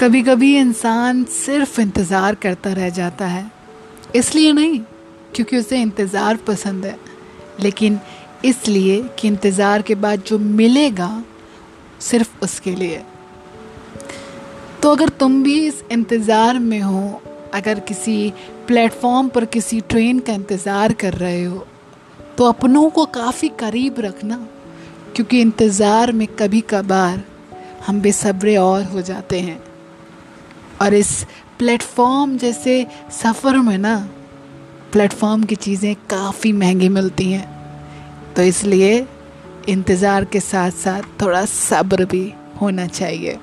कभी कभी इंसान सिर्फ़ इंतज़ार करता रह जाता है। इसलिए नहीं, क्योंकि उसे इंतज़ार पसंद है। लेकिन इसलिए कि इंतज़ार के बाद जो मिलेगा, सिर्फ़ उसके लिए। तो अगर तुम भी इस इंतज़ार में हो, अगर किसी प्लेटफॉर्म पर किसी ट्रेन का इंतज़ार कर रहे हो तो अपनों को काफ़ी करीब रखना, क्योंकि इंतज़ार में कभी कभार हम बेसब्रे और हो जाते हैं। और इस प्लेटफॉर्म जैसे सफ़र में ना, प्लेटफॉर्म की चीज़ें काफ़ी महँगी मिलती हैं। तो इसलिए इंतज़ार के साथ साथ थोड़ा सब्र भी होना चाहिए।